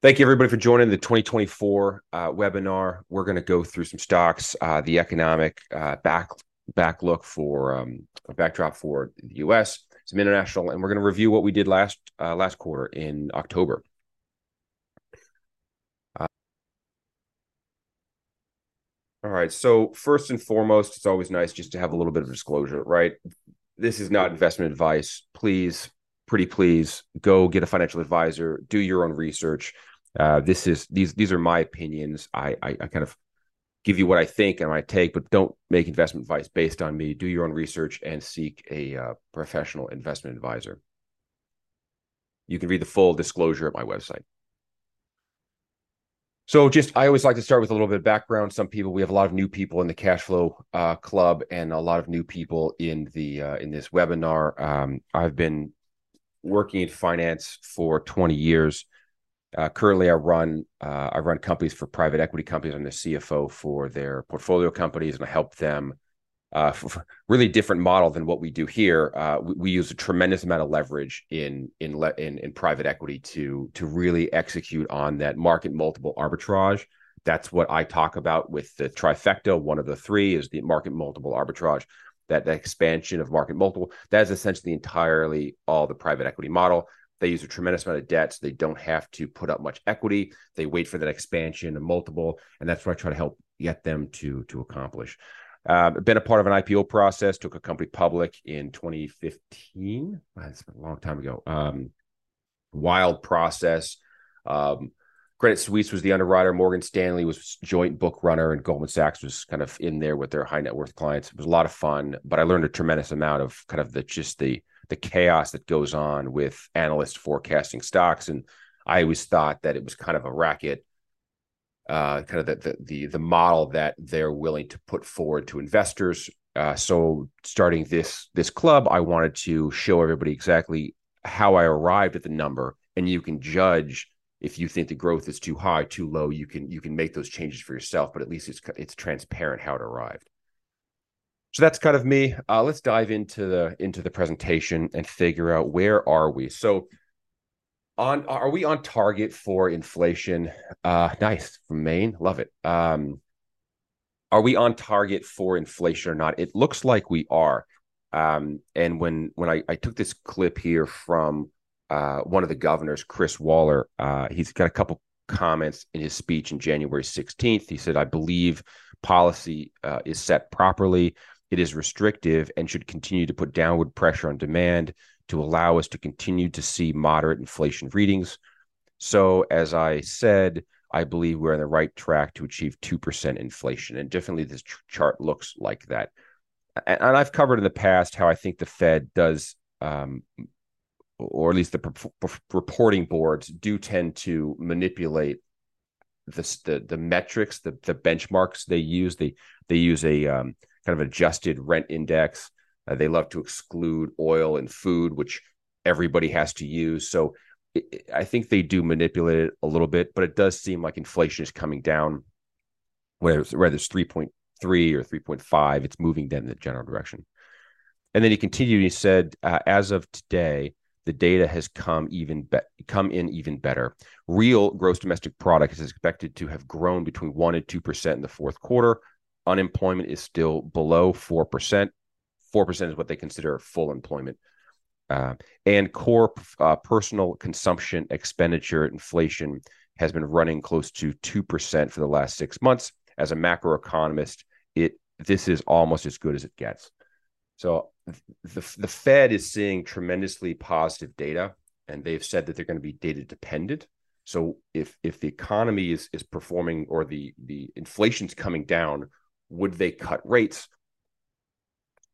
Thank you, everybody, for joining the 2024 uh, webinar. We're going to go through some stocks, uh, the economic uh, back back look for um, backdrop for the U.S., some international, and we're going to review what we did last uh, last quarter in October. Uh, all right. So first and foremost, it's always nice just to have a little bit of disclosure, right? This is not investment advice. Please, pretty please, go get a financial advisor, do your own research uh, this is these these are my opinions. I, I, I kind of give you what I think and I take, but don't make investment advice based on me. Do your own research and seek a uh, professional investment advisor. You can read the full disclosure at my website. So, just I always like to start with a little bit of background. Some people we have a lot of new people in the cash flow uh, club, and a lot of new people in the uh, in this webinar. Um, I've been working in finance for 20 years. Uh, currently, I run uh, I run companies for private equity companies. I'm the CFO for their portfolio companies, and I help them. Uh, really different model than what we do here. Uh, we, we, use a tremendous amount of leverage in in, le- in in private equity to to really execute on that market multiple arbitrage. That's what I talk about with the trifecta. One of the three is the market multiple arbitrage. That, that expansion of market multiple that is essentially entirely all the private equity model they use a tremendous amount of debt, so they don't have to put up much equity. They wait for that expansion and multiple, and that's what I try to help get them to to accomplish. Uh, been a part of an IPO process. Took a company public in 2015. That's a long time ago. Um, wild process. Um, Credit Suisse was the underwriter. Morgan Stanley was joint book runner, and Goldman Sachs was kind of in there with their high net worth clients. It was a lot of fun, but I learned a tremendous amount of kind of the just the the chaos that goes on with analysts forecasting stocks. And I always thought that it was kind of a racket, uh, kind of the, the, the the model that they're willing to put forward to investors. Uh, so starting this this club, I wanted to show everybody exactly how I arrived at the number, and you can judge if you think the growth is too high, too low. You can you can make those changes for yourself, but at least it's it's transparent how it arrived. So that's kind of me. Uh, let's dive into the into the presentation and figure out where are we. So on are we on target for inflation? Uh, nice from Maine, love it. Um, are we on target for inflation or not? It looks like we are. Um, and when when I, I took this clip here from uh, one of the governors, Chris Waller, uh, he's got a couple comments in his speech in January 16th. He said, "I believe policy uh, is set properly." it is restrictive and should continue to put downward pressure on demand to allow us to continue to see moderate inflation readings. So, as I said, I believe we're on the right track to achieve 2% inflation. And definitely this ch- chart looks like that. And, and, I've covered in the past how I think the Fed does, um, or at least the reporting boards do tend to manipulate the, the, the metrics, the, the benchmarks they use. They, they use a, um, kind of adjusted rent index. Uh, they love to exclude oil and food, which everybody has to use. So it, I think they do manipulate it a little bit, but it does seem like inflation is coming down. Whether it's, whether it's 3.3 or 3.5, it's moving them in the general direction. And then he continued. He said, uh, as of today, the data has come even be- come in even better. Real gross domestic product is expected to have grown between one and two percent in the fourth quarter, unemployment is still below 4%. 4% is what they consider full employment. Uh, and core uh, personal consumption expenditure inflation has been running close to 2% for the last six months. As a macroeconomist, it this is almost as good as it gets. So the, the Fed is seeing tremendously positive data, and they've said that they're going to be data dependent. So if if the economy is is performing or the the inflation's coming down, would they cut rates?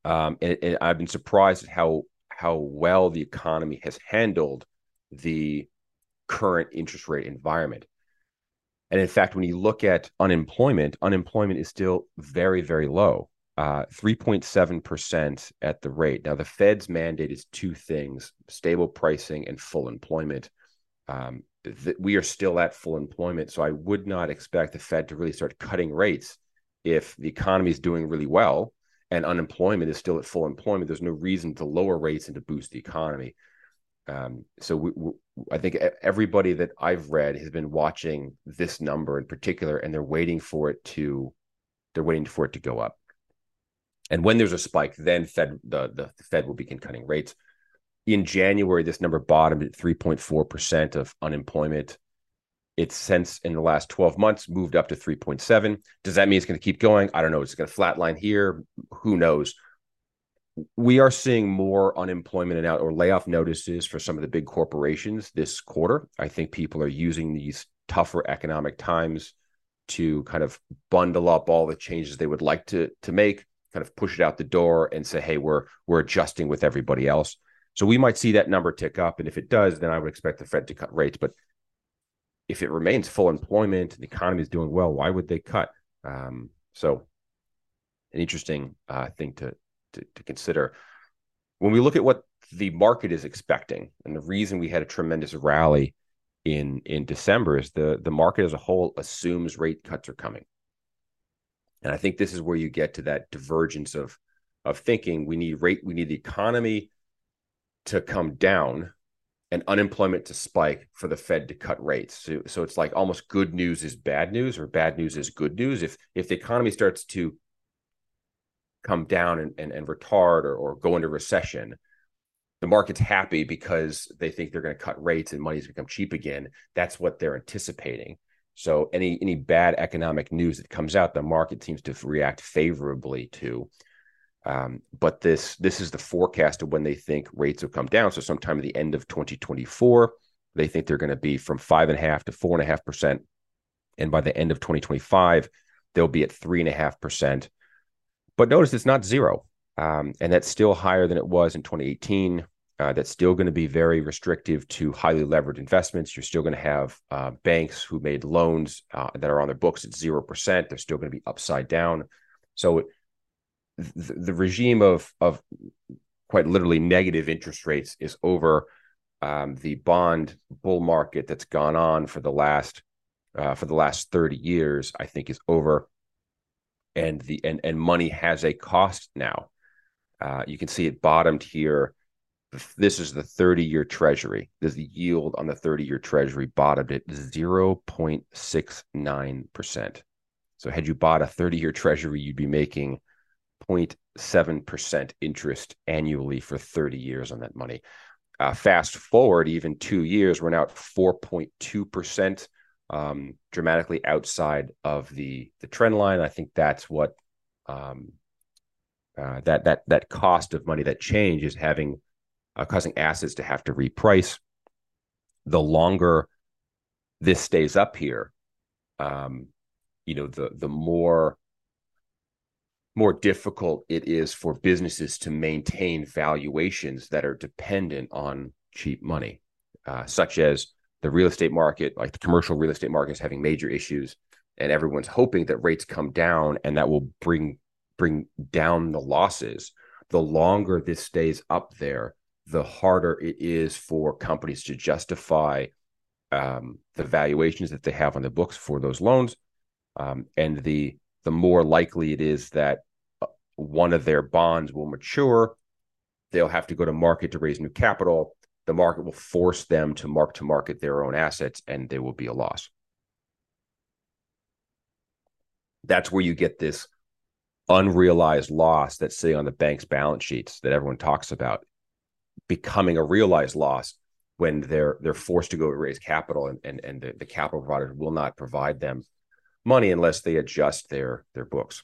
Um, and, and, I've been surprised at how how well the economy has handled the current interest rate environment. And in fact, when you look at unemployment, unemployment is still very, very low, uh, 3.7% at the rate. Now, the Fed's mandate is two things stable pricing and full employment. Um, th- we are still at full employment. So I would not expect the Fed to really start cutting rates if the economy is doing really well and unemployment is still at full employment, there's no reason to lower rates and to boost the economy. Um, so we, we, I think everybody that I've read has been watching this number in particular, and they're waiting for it to they're waiting for it to go up. And when there's a spike, then Fed the, the, Fed will begin cutting rates. In January, this number bottomed at 3.4 percent of unemployment. It's since in the last 12 months moved up to 3.7. Does that mean it's going to keep going? I don't know. It's going to flatline here. Who knows? we are seeing more unemployment and out or layoff notices for some of the big corporations this quarter. I think people are using these tougher economic times to kind of bundle up all the changes they would like to to make, kind of push it out the door and say, "Hey, we're we're adjusting with everybody else." So we might see that number tick up, and if it does, then I would expect the Fed to cut rates. But if it remains full employment and the economy is doing well, why would they cut? Um, so, an interesting uh, thing to to, to consider. When we look at what the market is expecting, and the reason we had a tremendous rally in in December is the the market as a whole assumes rate cuts are coming. And I think this is where you get to that divergence of of thinking. We need rate, we need the economy to come down and unemployment to spike for the Fed to cut rates. So, so it's like almost good news is bad news or bad news is good news. If if the economy starts to come down and, and, and retard or, or go into recession, the market's happy because they think they're going to cut rates and money's become cheap again. That's what they're anticipating. So any any bad economic news that comes out, the market seems to react favorably to. Um, but this this is the forecast of when they think rates will come down. So sometime at the end of 2024, they think they're going to be from five and a half to four and a half percent, and by the end of 2025, they'll be at three and a half percent. But notice it's not zero. Um, and that's still higher than it was in 2018. Uh, that's still going to be very restrictive to highly levered investments. You're still going to have uh, banks who made loans uh, that are on their books at 0%. They're still going to be upside down. So the, the regime of, of quite literally negative interest rates is over. Um, the bond bull market that's gone on for the last uh, for the last 30 years, I think, is over and the and and money has a cost now. Uh, you can see it bottomed here. This is the 30 year treasury. The yield on the 30 year treasury bottomed at 0.69%. So, had you bought a 30 year treasury, you'd be making 0.7% interest annually for 30 years on that money. Uh, fast forward even two years, we're now at 4.2% um, dramatically outside of the the trend line. I think that's what um, uh, that that that cost of money, that change, is having uh, causing assets to have to reprice. The longer this stays up here, um, you know, the the more more difficult it is for businesses to maintain valuations that are dependent on cheap money, uh, such as the real estate market, like the commercial real estate market, is having major issues, and everyone's hoping that rates come down, and that will bring bring down the losses. The longer this stays up there, the harder it is for companies to justify um, the valuations that they have on the books for those loans, um, and the the more likely it is that uh, one of their bonds will mature. They'll have to go to market to raise new capital the market will force them to mark to market their own assets and there will be a loss. That's where you get this unrealized loss that's sitting on the bank's balance sheets that everyone talks about becoming a realized loss when they're they're forced to go raise capital and and, and the, the capital providers will not provide them money unless they adjust their their books.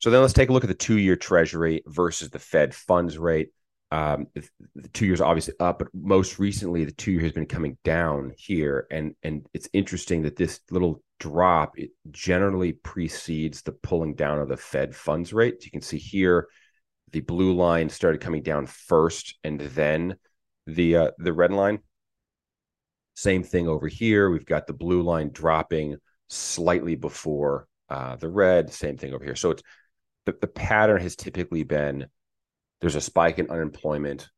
So then let's take a look at the two-year treasury versus the Fed funds rate um, the two years obviously up, but most recently the two year has been coming down here, and and it's interesting that this little drop it generally precedes the pulling down of the Fed funds rate. You can see here, the blue line started coming down first, and then the uh, the red line. Same thing over here. We've got the blue line dropping slightly before uh, the red. Same thing over here. So it's the, the pattern has typically been there's a spike in unemployment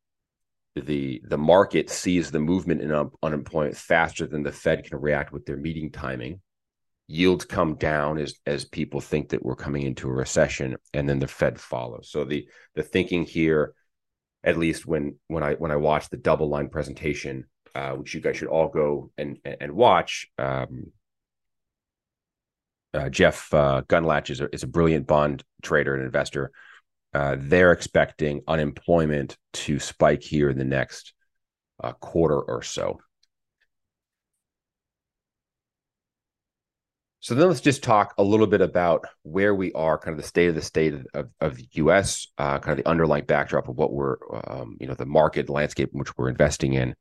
the the market sees the movement in un- unemployment faster than the Fed can react with their meeting timing. Yields come down as as people think that we're coming into a recession, and then the Fed follows. So the the thinking here at least when when I when I watched the DoubleLine presentation, uh, which you guys should all go and and watch. Um, uh, Jeff uh, Gundlach is a, is a brilliant bond trader and investor. Uh, they're expecting unemployment to spike here in the next uh, quarter or so. So then let's just talk a little bit about where we are, kind of the state of the state of, of the U.S., uh, kind of the underlying backdrop of what we're, um, you know, the market landscape in which we're investing in.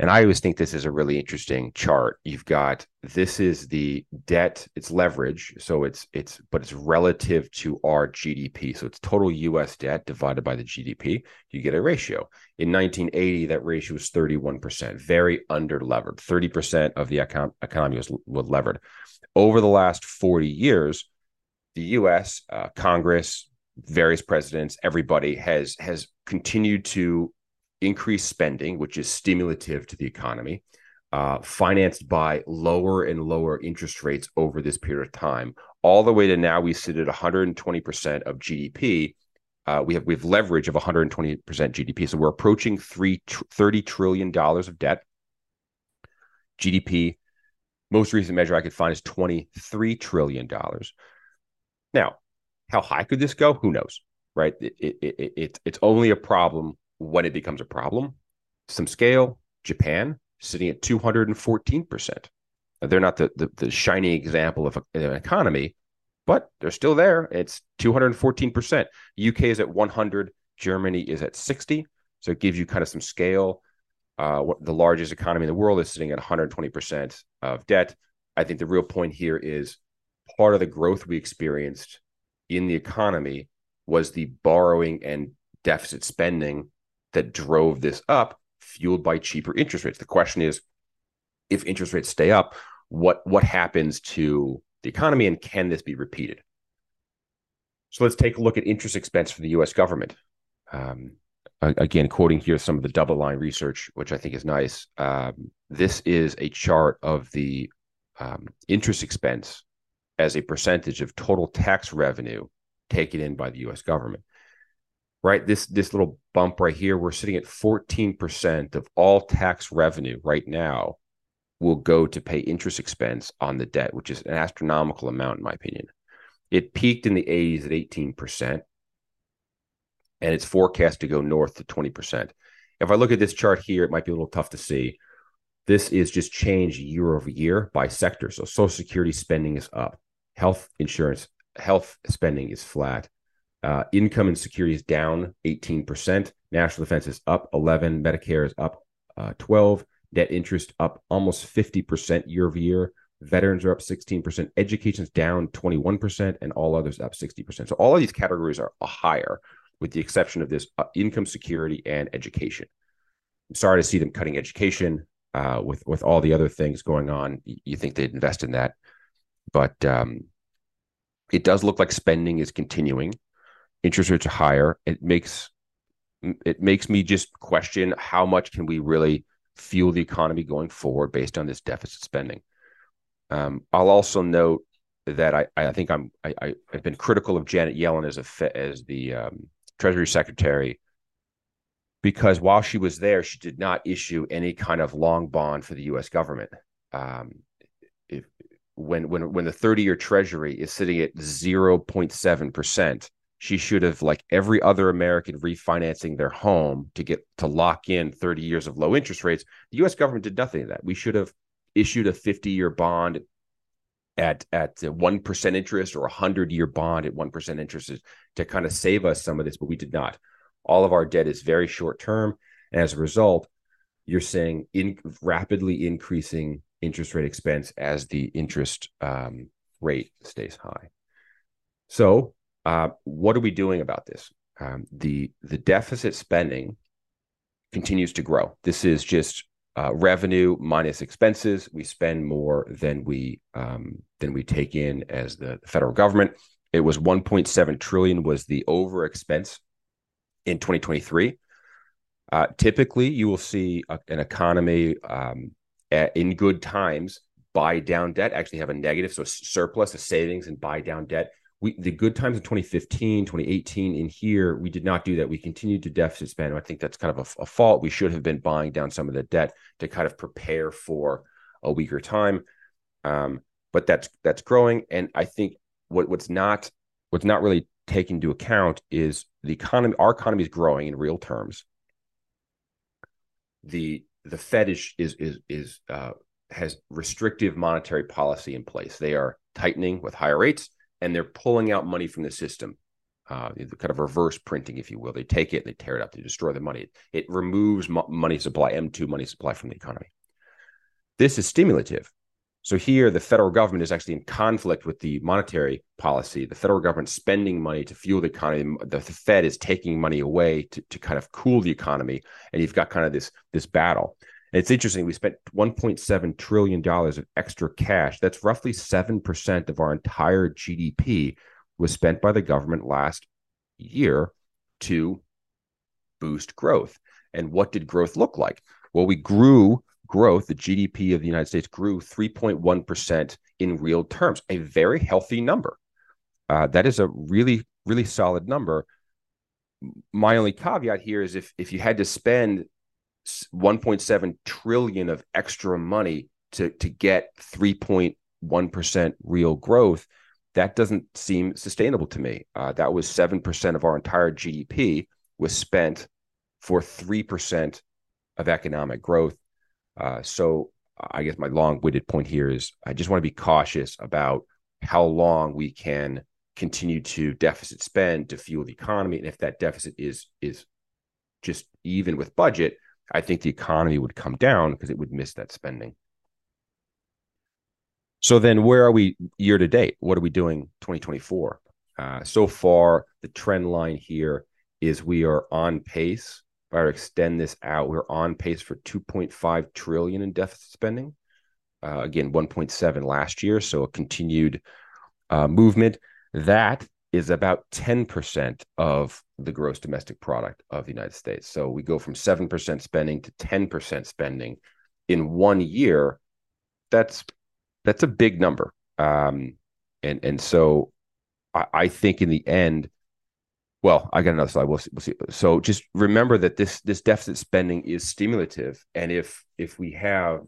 And I always think this is a really interesting chart. You've got this is the debt, it's leverage, so it's it's but it's relative to our GDP. So it's total US debt divided by the GDP. You get a ratio. In 1980, that ratio was 31%, very under levered. 30% of the econ- economy was, was levered. Over the last 40 years, the US, uh, Congress, various presidents, everybody has has continued to increased spending, which is stimulative to the economy, uh, financed by lower and lower interest rates over this period of time, all the way to now we sit at 120% of GDP. Uh, we have we have leverage of 120% GDP, so we're approaching three 30 trillion dollars of debt. GDP, most recent measure I could find is 23 trillion dollars. Now, how high could this go? Who knows, right? It, it, it, it, it's only a problem when it becomes a problem. Some scale, Japan sitting at 214%. They're not the, the, the shining example of a, an economy, but they're still there. It's 214%. UK is at 100. Germany is at 60. So it gives you kind of some scale. Uh, the largest economy in the world is sitting at 120% of debt. I think the real point here is part of the growth we experienced in the economy was the borrowing and deficit spending that drove this up, fueled by cheaper interest rates. The question is, if interest rates stay up, what what happens to the economy, and can this be repeated? So let's take a look at interest expense for the U.S. government. Um, again, quoting here some of the DoubleLine research, which I think is nice. Um, this is a chart of the um, interest expense as a percentage of total tax revenue taken in by the U.S. government right? This this little bump right here, we're sitting at 14% of all tax revenue right now will go to pay interest expense on the debt, which is an astronomical amount, in my opinion. It peaked in the 80s at 18%, and it's forecast to go north to 20%. If I look at this chart here, it might be a little tough to see. This is just change year over year by sector. So Social Security spending is up, health insurance, health spending is flat, uh, income and security is down 18%. National defense is up 11. Medicare is up uh, 12. Debt interest up almost 50% year over year. Veterans are up 16%. Education's down 21%, and all others up 60%. So all of these categories are higher, with the exception of this uh, income security and education. I'm sorry to see them cutting education uh, with with all the other things going on. You think they'd invest in that, but um, it does look like spending is continuing interest rates are higher, it makes it makes me just question how much can we really fuel the economy going forward based on this deficit spending. Um, I'll also note that I, I think I'm I, have been critical of Janet Yellen as a as the um, Treasury Secretary because while she was there, she did not issue any kind of long bond for the U.S. government. Um, if, when when when the 30 year Treasury is sitting at 0.7 percent, she should have like every other american refinancing their home to get to lock in 30 years of low interest rates. The us government did nothing of that. We should have issued a 50 year bond at at 1% interest or a 100 year bond at 1% interest to kind of save us some of this but we did not. All of our debt is very short term and as a result you're seeing in rapidly increasing interest rate expense as the interest um, rate stays high. So uh, what are we doing about this? Um, the the deficit spending continues to grow. This is just uh, revenue minus expenses. We spend more than we um, than we take in as the federal government. It was 1.7 trillion was the over expense in 2023. Uh, typically, you will see a, an economy um, at, in good times buy down debt, actually have a negative, so surplus, a savings, and buy down debt we the good times in 2015 2018 in here we did not do that. We continued to deficit spend. I think that's kind of a, a, fault. We should have been buying down some of the debt to kind of prepare for a weaker time. Um, but that's that's growing. And i think what, what's not what's not really taken into account is the economy our economy is growing in real terms. The the fed is is is, is uh, has restrictive monetary policy in place. They are tightening with higher rates and they're pulling out money from the system. Uh, kind of reverse printing, if you will. They take it, they tear it up, they destroy the money. It, removes mo- money supply, M2 money supply from the economy. This is stimulative. So here, the federal government is actually in conflict with the monetary policy. The federal government spending money to fuel the economy. The, the Fed is taking money away to, to kind of cool the economy, and you've got kind of this this battle. It's interesting. We spent 1.7 trillion dollars of extra cash. That's roughly seven percent of our entire GDP was spent by the government last year to boost growth. And what did growth look like? Well, we grew growth. The GDP of the United States grew 3.1 percent in real terms, a very healthy number. Uh, that is a really, really solid number. My only caveat here is if if you had to spend 1.7 trillion of extra money to to get 3.1% real growth that doesn't seem sustainable to me. Uh, that was 7% of our entire gdp was spent for 3% of economic growth. Uh, so i guess my long-winded point here is i just want to be cautious about how long we can continue to deficit spend to fuel the economy. And if that deficit is is just even with budget I think the economy would come down because it would miss that spending. So then, where are we year to date? What are we doing 2024? Uh, so far, the trend line here is we are on pace. If I extend this out, we're on pace for 2.5 trillion in deficit spending. Uh, again, 1.7 last year, so a continued uh, movement. That is about 10% of the gross domestic product of the United States. So we go from 7% spending to 10% spending in one year. That's that's a big number. Um, and and so I, I, think in the end, well, I got another slide. We'll see, we'll see. So just remember that this this deficit spending is stimulative, and if if we have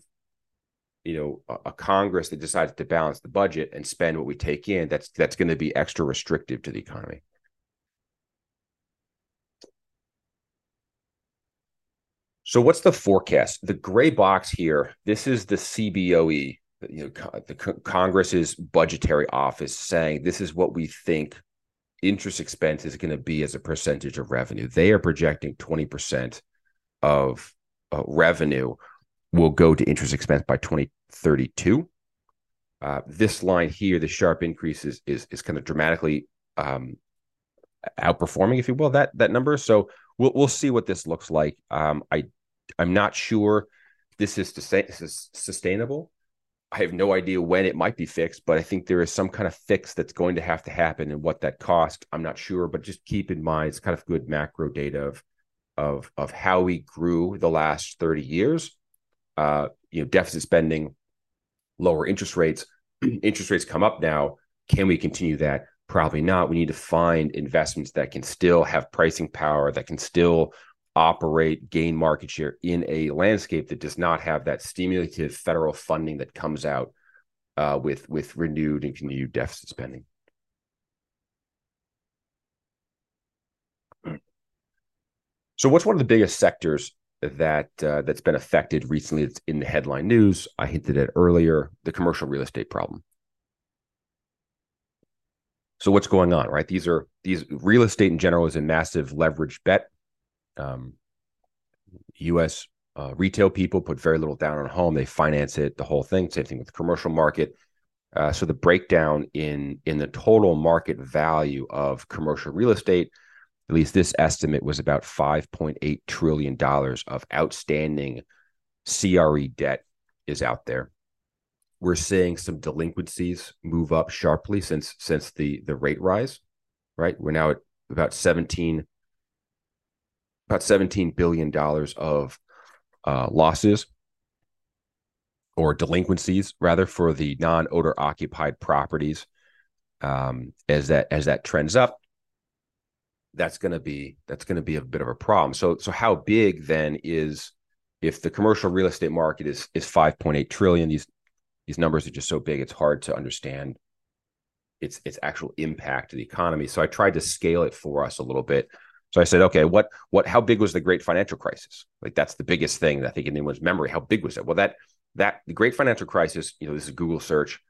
you know a, a, Congress that decides to balance the budget and spend what we take in, that's that's going to be extra restrictive to the economy. So what's the forecast? The gray box here. This is the CBOE, you know, the Congress's budgetary office saying this is what we think interest expense is going to be as a percentage of revenue. They are projecting 20% of uh, revenue will go to interest expense by 2032. Uh, this line here, the sharp increase is is, is kind of dramatically um, outperforming, if you will, that that number. So we'll we'll see what this looks like. Um, I I'm not sure this is, to say this is sustainable. I have no idea when it might be fixed, but I think there is some kind of fix that's going to have to happen, and what that cost, I'm not sure. But just keep in mind, it's kind of good macro data of of of how we grew the last 30 years uh, you know, deficit spending, lower interest rates. interest rates come up now. Can we continue that? Probably not. We need to find investments that can still have pricing power, that can still operate, gain market share in a landscape that does not have that stimulative federal funding that comes out uh, with with renewed and continued deficit spending. So, what's one of the biggest sectors that uh, that's been affected recently. It's in the headline news. I hinted at earlier the commercial real estate problem. So what's going on, right? These are these real estate in general is a massive leverage bet. Um, U.S. Uh, retail people put very little down on a home; they finance it, the whole thing. Same thing with the commercial market. Uh, so the breakdown in in the total market value of commercial real estate at least this estimate was about $5.8 trillion of outstanding CRE debt is out there. We're seeing some delinquencies move up sharply since since the the rate rise, right? We're now at about 17 about 17 billion dollars of uh, losses or delinquencies rather for the non-owner occupied properties um, as that as that trends up, that's going to be that's going to be a bit of a problem. So so how big then is if the commercial real estate market is is 5.8 trillion? These these numbers are just so big; it's hard to understand its its actual impact to the economy. So I tried to scale it for us a little bit. So I said, okay, what what how big was the great financial crisis? Like that's the biggest thing that I think in anyone's memory. How big was it? Well, that that the great financial crisis, you know, this is Google search,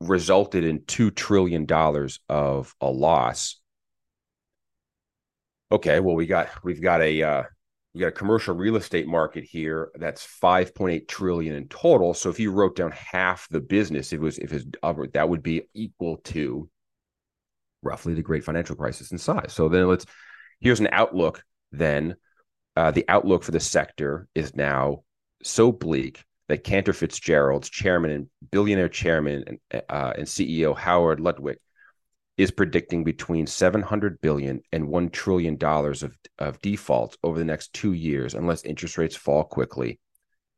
resulted in two trillion dollars of a loss. Okay, well, we got we've got a uh, we got a commercial real estate market here that's 5.8 trillion in total. So if you wrote down half the business, it was if it's that would be equal to roughly the great financial crisis in size. So then let's here's an outlook. Then uh, the outlook for the sector is now so bleak that Cantor Fitzgerald's chairman and billionaire chairman and, uh, and CEO Howard Lutnick is predicting between 700 billion and 1 trillion dollars of, of defaults over the next two years unless interest rates fall quickly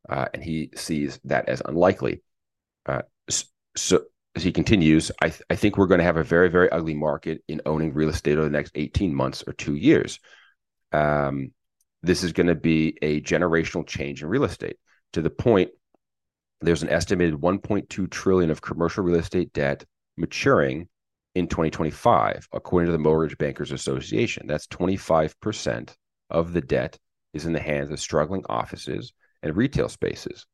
uh, and he sees that as unlikely. Uh, so as he continues I, th- I think we're going to have a very very ugly market in owning real estate over the next 18 months or two years. Um, this is going to be a generational change in real estate to the point there's an estimated 1.2 trillion of commercial real estate debt maturing in 2025, according to the Mortgage Bankers Association. That's 25% of the debt is in the hands of struggling offices and retail spaces.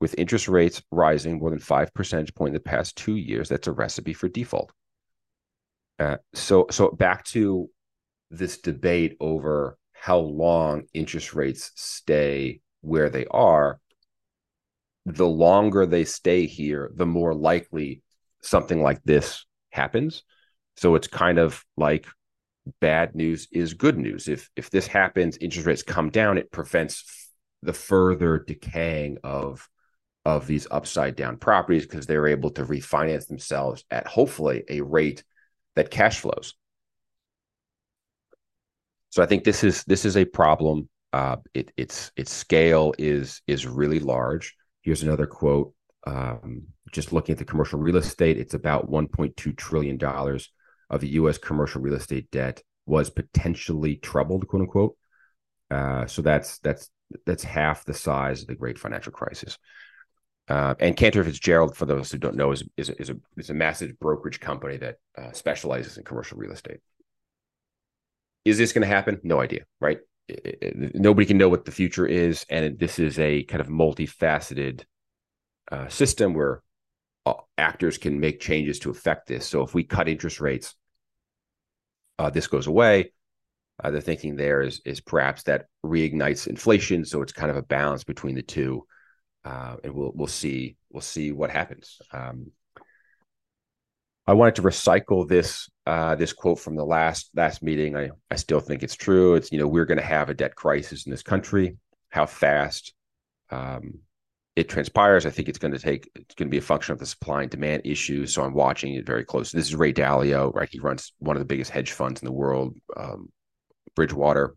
With interest rates rising more than five percentage point in the past two years, that's a recipe for default. Uh, so, so back to this debate over how long interest rates stay where they are. The longer they stay here, the more likely something like this happens. So it's kind of like bad news is good news. If if this happens, interest rates come down, it prevents the further decaying of of these upside down properties because they're able to refinance themselves at hopefully a rate that cash flows. So I think this is this is a problem. Uh, it, its its scale is is really large. Here's another quote um, just looking at the commercial real estate, it's about 1.2 trillion dollars of the U.S. commercial real estate debt was potentially troubled, quote unquote. Uh, so that's that's that's half the size of the Great Financial Crisis. Uh, and Cantor Fitzgerald, for those who don't know, is is, is a is a massive brokerage company that uh, specializes in commercial real estate. Is this going to happen? No idea, right? It, it, nobody can know what the future is, and this is a kind of multifaceted uh, system where actors can make changes to affect this. So if we cut interest rates, uh, this goes away. Uh, the thinking there is is perhaps that reignites inflation, so it's kind of a balance between the two, uh, and we'll we'll see we'll see what happens. Um, I wanted to recycle this uh, this quote from the last last meeting. I I still think it's true. It's you know we're going to have a debt crisis in this country. How fast? Um, it transpires, I think it's going to take it's going to be a function of the supply and demand issue. So I'm watching it very closely. This is Ray Dalio, right? He runs one of the biggest hedge funds in the world, um, Bridgewater.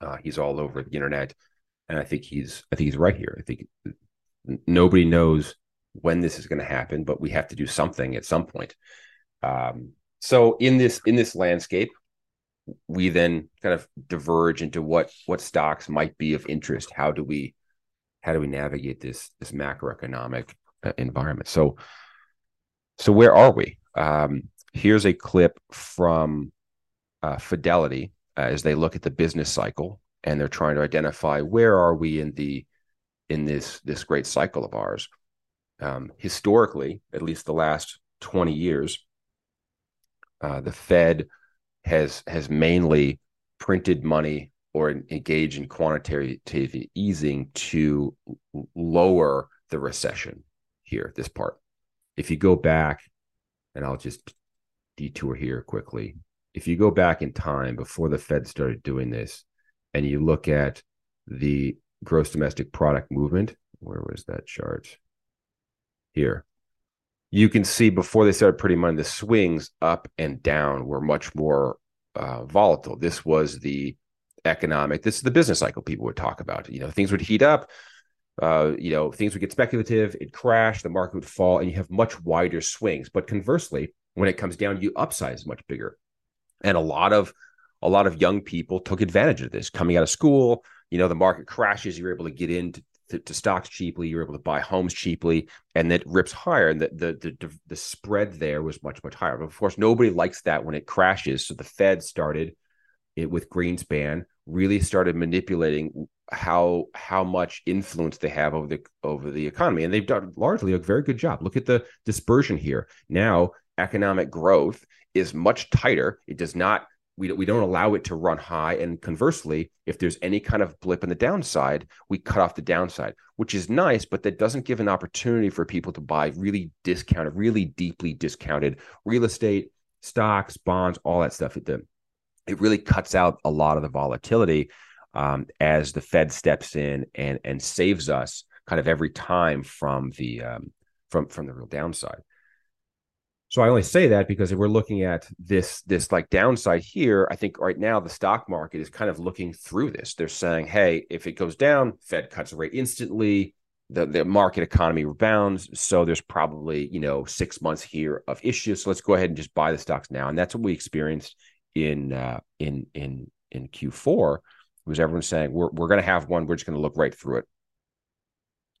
Uh, he's all over the internet, and I think he's I think he's right here. I think nobody knows when this is going to happen, but we have to do something at some point. Um, so in this in this landscape, we then kind of diverge into what what stocks might be of interest. How do we how do we navigate this this macroeconomic uh, environment? So, so where are we? Um, here's a clip from uh, Fidelity uh, as they look at the business cycle and they're trying to identify where are we in the in this this great cycle of ours. Um, historically, at least the last 20 years, uh, the Fed has has mainly printed money or engage in quantitative easing to lower the recession here, this part. If you go back, and I'll just detour here quickly. If you go back in time before the Fed started doing this, and you look at the gross domestic product movement, where was that chart? Here. You can see before they started printing money, the swings up and down were much more uh, volatile. This was the economic this is the business cycle people would talk about you know things would heat up uh, you know, things would get speculative, it crashed, the market would fall, and you have much wider swings. But conversely, when it comes down, you upsize much bigger. And a lot of a lot of young people took advantage of this coming out of school. You know, the market crashes, you're able to get into to, to, stocks cheaply, you're able to buy homes cheaply, and it rips higher. And the, the the the spread there was much much higher. But of course, nobody likes that when it crashes. So the Fed started it with Greenspan, really started manipulating how how much influence they have over the over the economy, and they've done largely a very good job. Look at the dispersion here. Now, economic growth is much tighter. It does not we, we don't allow it to run high. And conversely, if there's any kind of blip in the downside, we cut off the downside, which is nice, but that doesn't give an opportunity for people to buy really discounted, really deeply discounted real estate, stocks, bonds, all that stuff. The, it really cuts out a lot of the volatility um, as the Fed steps in and and saves us kind of every time from the um, from from the real downside. So I only say that because if we're looking at this this like downside here, I think right now the stock market is kind of looking through this. They're saying, hey, if it goes down, Fed cuts rate instantly, the, the market economy rebounds. So there's probably, you know, six months here of issues. So let's go ahead and just buy the stocks now. And that's what we experienced in uh in in in Q4 was everyone saying we're we're gonna have one, we're just gonna look right through it.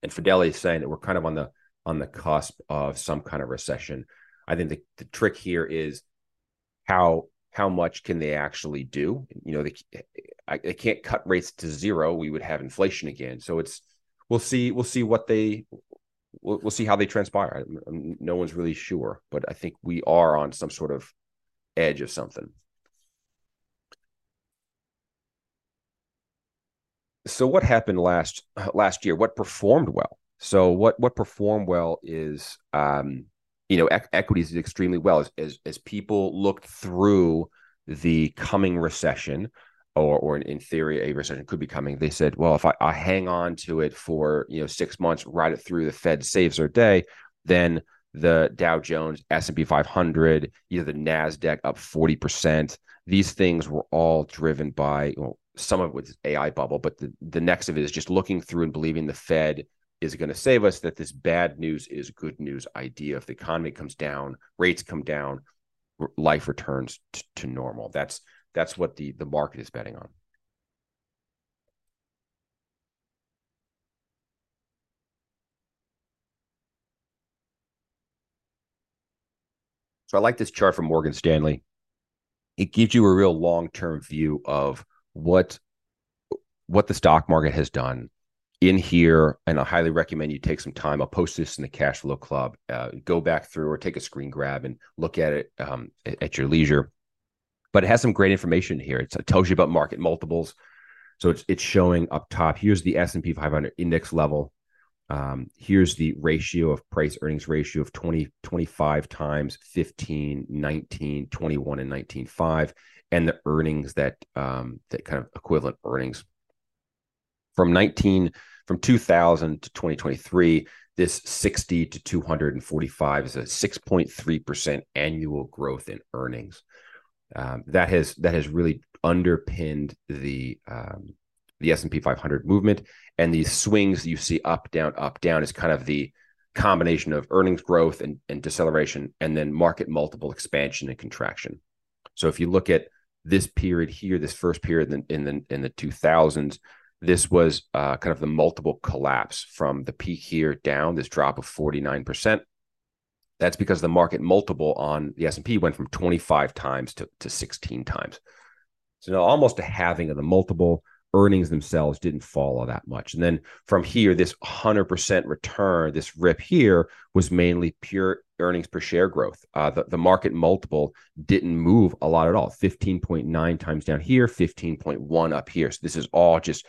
And Fidelity is saying that we're kind of on the on the cusp of some kind of recession I think the, the trick here is how how much can they actually do? You know, they they can't cut rates to zero. We would have inflation again. So it's we'll see we'll see what they we'll, we'll see how they transpire. No one's really sure, but I think we are on some sort of edge of something. So what happened last last year? What performed well? So what what performed well is um, you know, equities did extremely well as, as, as people looked through the coming recession, or or in theory a recession could be coming. They said, well, if I, I hang on to it for you know six months, ride it through, the Fed saves their day, then the Dow Jones, S and P 500, either the Nasdaq up forty percent. These things were all driven by some of it was AI bubble, but the, the next of it is just looking through and believing the Fed is going to save us that this bad news is good news idea. If the economy comes down rates come down life returns t- to normal. That's that's what the the market is betting on. So i like this chart from morgan stanley. It gives you a real long-term view of what what the stock market has done in here, and I highly recommend you take some time. I'll post this in the Cash Flow Club. Uh, go back through or take a screen grab and look at it um, at your leisure. But it has some great information here. It's, it tells you about market multiples. So it's it's showing up top. Here's the S and P 500 index level. Um, here's the ratio of price earnings ratio of 20, 25 times 15, 19, 21, and 19, 5, and the earnings that um, that kind of equivalent earnings. From 19 from 2000 to 2023 this 60 to 245 is a 6.3% annual growth in earnings. Um, that has that has really underpinned the um, the S&P 500 movement and these swings you see up down up down is kind of the combination of earnings growth and, and deceleration and then market multiple expansion and contraction. So if you look at this period here this first period in the in the, in the 2000s this was uh, kind of the multiple collapse from the peak here down this drop of 49% that's because the market multiple on the s&p went from 25 times to, to 16 times. So now almost a halving of the multiple earnings themselves didn't fall all that much. And then from here this 100% return this rip here was mainly pure earnings per share growth. Uh, the, the market multiple didn't move a lot at all. 15.9 times down here 15.1 up here. So this is all just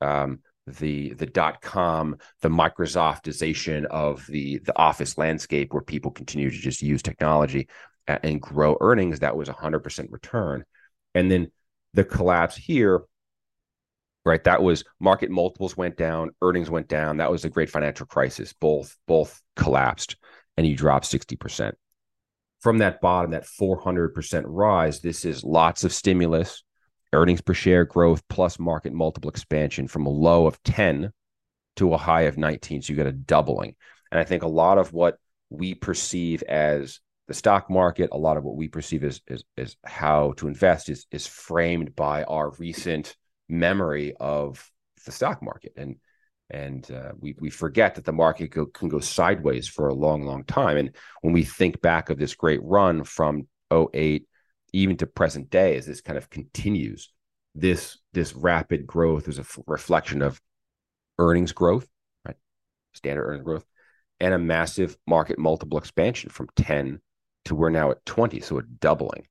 um, the the dot com, the Microsoftization of the the office landscape, where people continue to just use technology and grow earnings. That was a hundred percent return, and then the collapse here, right? That was market multiples went down, earnings went down. That was a great financial crisis. Both both collapsed, and you dropped sixty percent from that bottom. That four hundred percent rise. This is lots of stimulus earnings per share growth plus market multiple expansion from a low of 10 to a high of 19. So you got a doubling. And I think a lot of what we perceive as the stock market, a lot of what we perceive as, as how to invest is, is framed by our recent memory of the stock market. And and uh, we we forget that the market go, can go sideways for a long, long time. And when we think back of this great run from 08 even to present day, as this kind of continues, this this rapid growth is a f- reflection of earnings growth, right? Standard earnings growth, and a massive market multiple expansion from 10 to we're now at 20, so a doubling.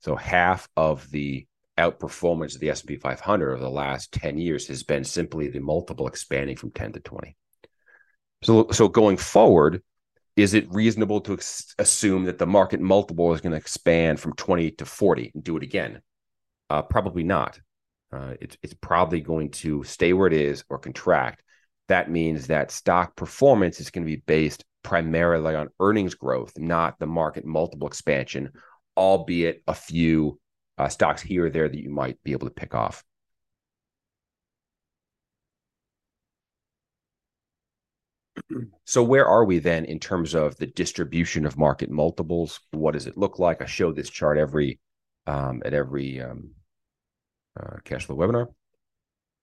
So half of the outperformance of the S&P 500 over the last 10 years has been simply the multiple expanding from 10 to 20. So, so going forward, is it reasonable to ex- assume that the market multiple is going to expand from 20 to 40 and do it again? Uh, probably not. Uh, it's, it's probably going to stay where it is or contract. That means that stock performance is going to be based primarily on earnings growth, not the market multiple expansion, albeit a few uh, stocks here or there that you might be able to pick off. so where are we then in terms of the distribution of market multiples? What does it look like? I show this chart every um, at every um, uh, cash flow webinar.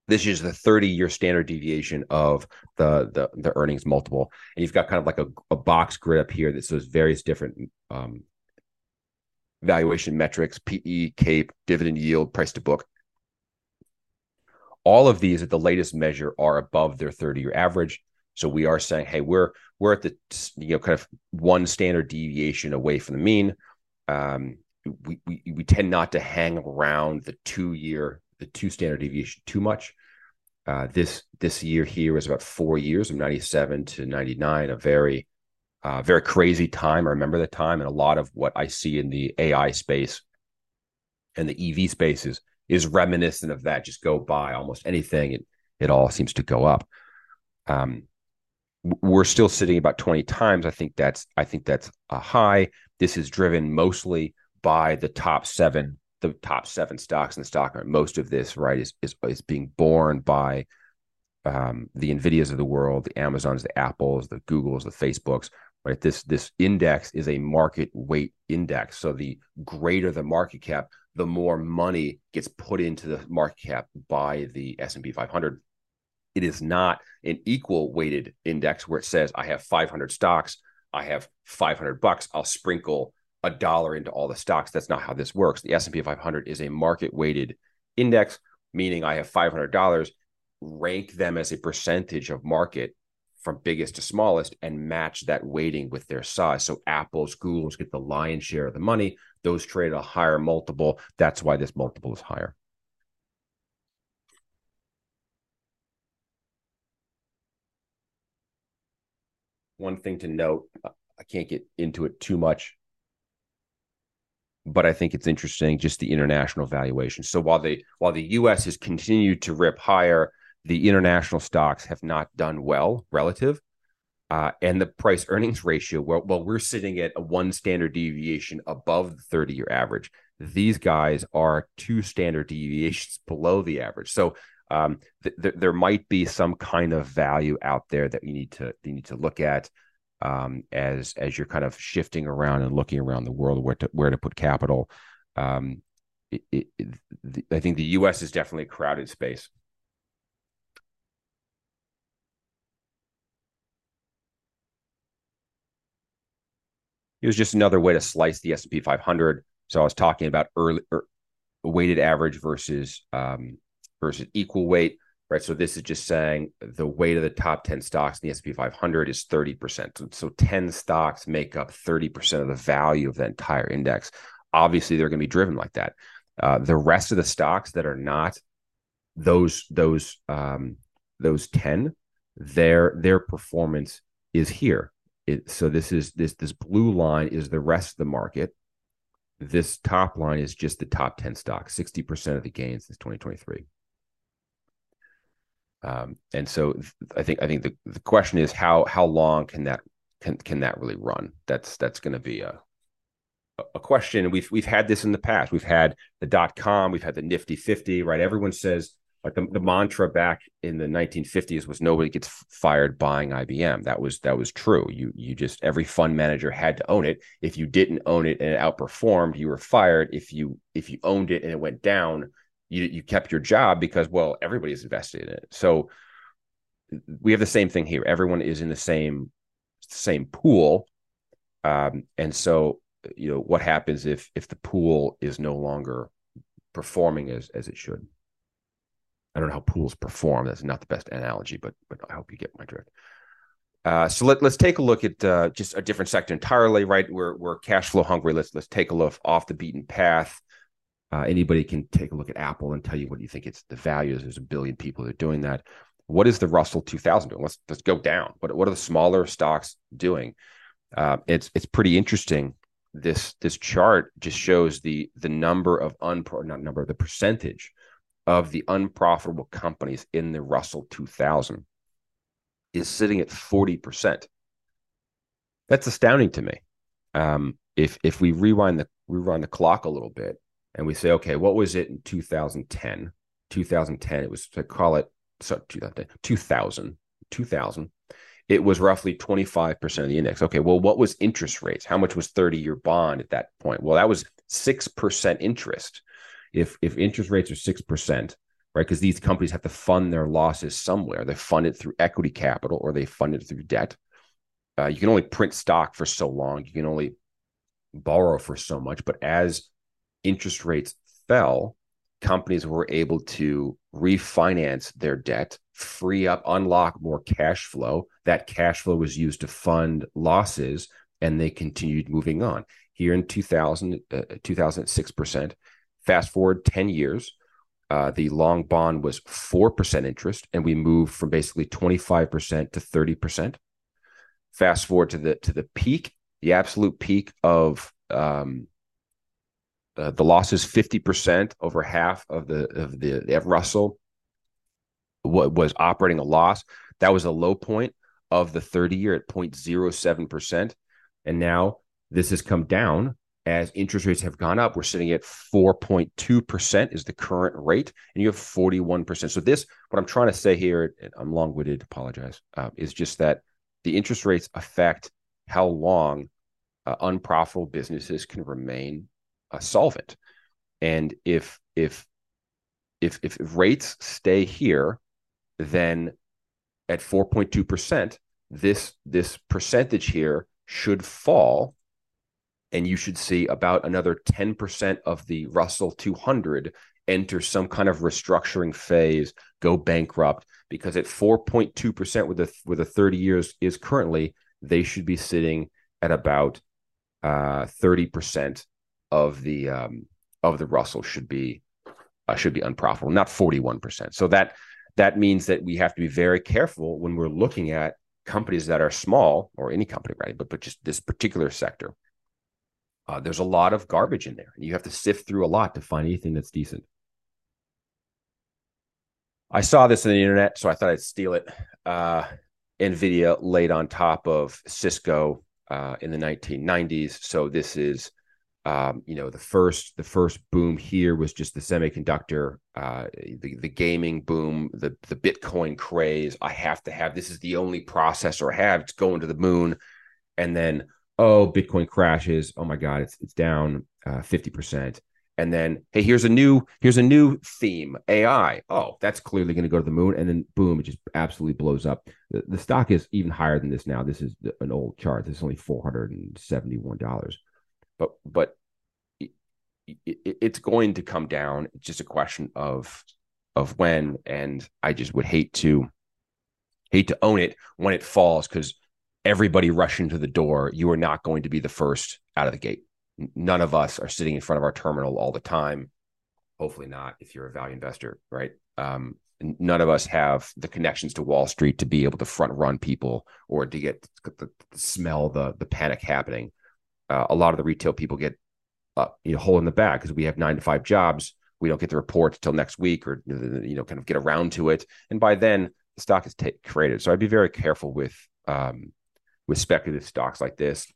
This is the 30 year standard deviation of the, the, the earnings multiple. And you've got kind of like a, a box grid up here that shows various different um, valuation metrics, PE, CAPE, dividend yield, price to book. All of these at the latest measure are above their 30 year average. So we are saying, hey, we're we're at the you know kind of one standard deviation away from the mean. Um, we, we we tend not to hang around the two year the two standard deviation too much. Uh, this this year here is about four years from 97 to 99, a very uh, very crazy time. I remember the time, and a lot of what I see in the AI space and the EV spaces is reminiscent of that. Just go buy almost anything, it it all seems to go up. Um, we're still sitting about 20 times. I think that's I think that's a high. This is driven mostly by the top seven, the top seven stocks in the stock market. Most of this, right, is is, is being borne by um, the Nvidias of the world, the Amazons, the Apples, the Googles, the Facebooks, right? This this index is a market weight index. So the greater the market cap, the more money gets put into the market cap by the S&P 500. It is not an equal weighted index where it says I have 500 stocks, I have 500 bucks, I'll sprinkle a dollar into all the stocks. That's not how this works. The S&P 500 is a market weighted index, meaning I have $500, rank them as a percentage of market from biggest to smallest and match that weighting with their size. So Apple's, Google's get the lion's share of the money. Those trade a higher multiple. That's why this multiple is higher. One thing to note, I can't get into it too much, but I think it's interesting just the international valuation. So while the while the US has continued to rip higher, the international stocks have not done well relative. Uh, and the price earnings ratio, well, well, we're sitting at a one standard deviation above the 30 year average. These guys are two standard deviations below the average. So um, th- th- there might be some kind of value out there that you need to you need to look at um, as as you're kind of shifting around and looking around the world where to where to put capital. Um, it, it, it, I think the U.S. is definitely a crowded space. It was just another way to slice the S&P 500. So I was talking about early er, weighted average versus um, versus equal weight, right? So this is just saying the weight of the top 10 stocks in the S&P 500 is 30%. So, so 10 stocks make up 30% of the value of the entire index. Obviously, they're going to be driven like that. Uh, the rest of the stocks that are not those those um, those 10, their their performance is here it, so this is this this blue line is the rest of the market. This top line is just the top 10 stocks, 60% of the gains since 2023. Um, and so I think I think the, the question is how how long can that can can that really run? That's that's going to be a a question. We've we've had this in the past. We've had the dot com, we've had the Nifty 50, right? Everyone says like the, the mantra back in the 1950s was nobody gets fired buying IBM. That was that was true. You you just every fund manager had to own it. If you didn't own it and it outperformed, you were fired. If you if you owned it and it went down, you you kept your job because well everybody's invested in it. So we have the same thing here. Everyone is in the same same pool, um, and so you know what happens if if the pool is no longer performing as as it should. I don't know how pools perform. That's not the best analogy, but but I hope you get my drift. Uh, so let, let's take a look at uh, just a different sector entirely. Right, we're we're cash flow hungry. Let's let's take a look off the beaten path. Uh, anybody can take a look at Apple and tell you what you think it's the value. There's a billion people that are doing that. What is the Russell 2000 doing? Let's let's go down. What what are the smaller stocks doing? Uh, it's it's pretty interesting. This this chart just shows the the number of unpro not number of the percentage of the unprofitable companies in the Russell 2000 is sitting at 40%. That's astounding to me. Um, if if we rewind the rewind the clock a little bit and we say, okay, what was it in 2010? 2010, it was to call it so 2000, 2000, 2000. It was roughly 25% of the index. Okay, well, what was interest rates? How much was 30 year bond at that point? Well, that was 6% interest if if interest rates are six percent, right? Because these companies have to fund their losses somewhere. They fund it through equity capital or they fund it through debt. Uh, you can only print stock for so long. You can only borrow for so much. But as interest rates fell, companies were able to refinance their debt, free up, unlock more cash flow. That cash flow was used to fund losses, and they continued moving on. Here in 2000, uh, 2006%, Fast forward 10 years, uh, the long bond was 4% interest, and we moved from basically 25% to 30%. Fast forward to the to the peak, the absolute peak of um, uh, the losses 50% over half of the of the, the Russell what was operating a loss. That was a low point of the 30 year at 0.07%. And now this has come down as interest rates have gone up, we're sitting at 4.2% is the current rate, and you have 41%. So, this, what I'm trying to say here, I'm long winded, apologize, uh, is just that the interest rates affect how long uh, unprofitable businesses can remain uh, solvent. And if, if, if, if rates stay here, then at 4.2%, this, this percentage here should fall and you should see about another 10% of the Russell 200 enter some kind of restructuring phase, go bankrupt because at 4.2% with the with a 30 years is currently they should be sitting at about uh, 30% of the um, of the Russell should be uh, should be unprofitable, not 41%. So that that means that we have to be very careful when we're looking at companies that are small or any company, right? But but just this particular sector uh, there's a lot of garbage in there, and you have to sift through a lot to find anything that's decent. I saw this on the internet, so I thought I'd steal it. Uh, NVIDIA laid on top of Cisco uh, in the 1990s. So this is, um, you know, the first the first boom here was just the semiconductor, uh, the the gaming boom, the the Bitcoin craze. I have to have this is the only processor I have. It's going to the moon, and then oh, Bitcoin crashes. Oh my God, it's it's down uh, fifty percent. And then, hey, here's a new here's a new theme, AI. Oh, that's clearly going to go to the moon. And then, boom, it just absolutely blows up. The, the stock is even higher than this now. This is an old chart. This is only four hundred and seventy one dollars. But but it, it, it's going to come down. It's just a question of of when. And I just would hate to hate to own it when it falls because everybody rushing to the door, you are not going to be the first out of the gate. None of us are sitting in front of our terminal all the time. Hopefully not if you're a value investor, right? Um, none of us have the connections to Wall Street to be able to front run people or to get the, the smell the the panic happening. Uh, a lot of the retail people get uh, you know hole in the back because we have nine to five jobs. We don't get the reports until next week, or you know, kind of get around to it, and by then the stock is t- created. So I'd be very careful with um, with speculative stocks like this.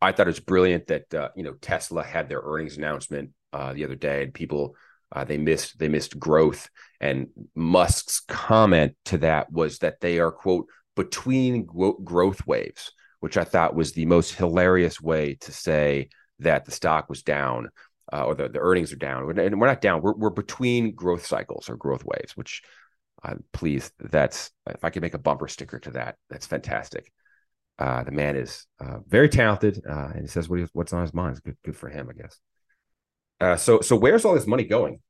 I thought it was brilliant that uh, you know Tesla had their earnings announcement uh, the other day, and people Uh, they missed they missed growth, and Musk's comment to that was that they are quote between growth waves, which I thought was the most hilarious way to say that the stock was down uh, or the, the earnings are down. And we're not down. We're we're between growth cycles or growth waves, which I'm pleased that's if I could make a bumper sticker to that, that's fantastic. Uh, the man is uh, very talented, uh, and he says what he, what's on his mind. It's good, good for him, I guess. Uh, so, so where's all this money going?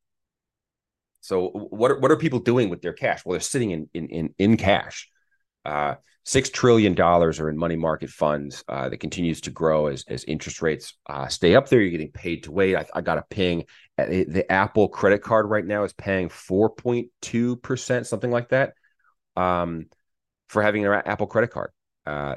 So, what are, what are people doing with their cash? Well, they're sitting in in in, in cash. Uh, Six trillion dollars are in money market funds uh, that continues to grow as as interest rates uh, stay up there. You're getting paid to wait. I, I got a ping. Uh, the Apple credit card right now is paying four point two percent, something like that, um, for having an Apple credit card. Uh,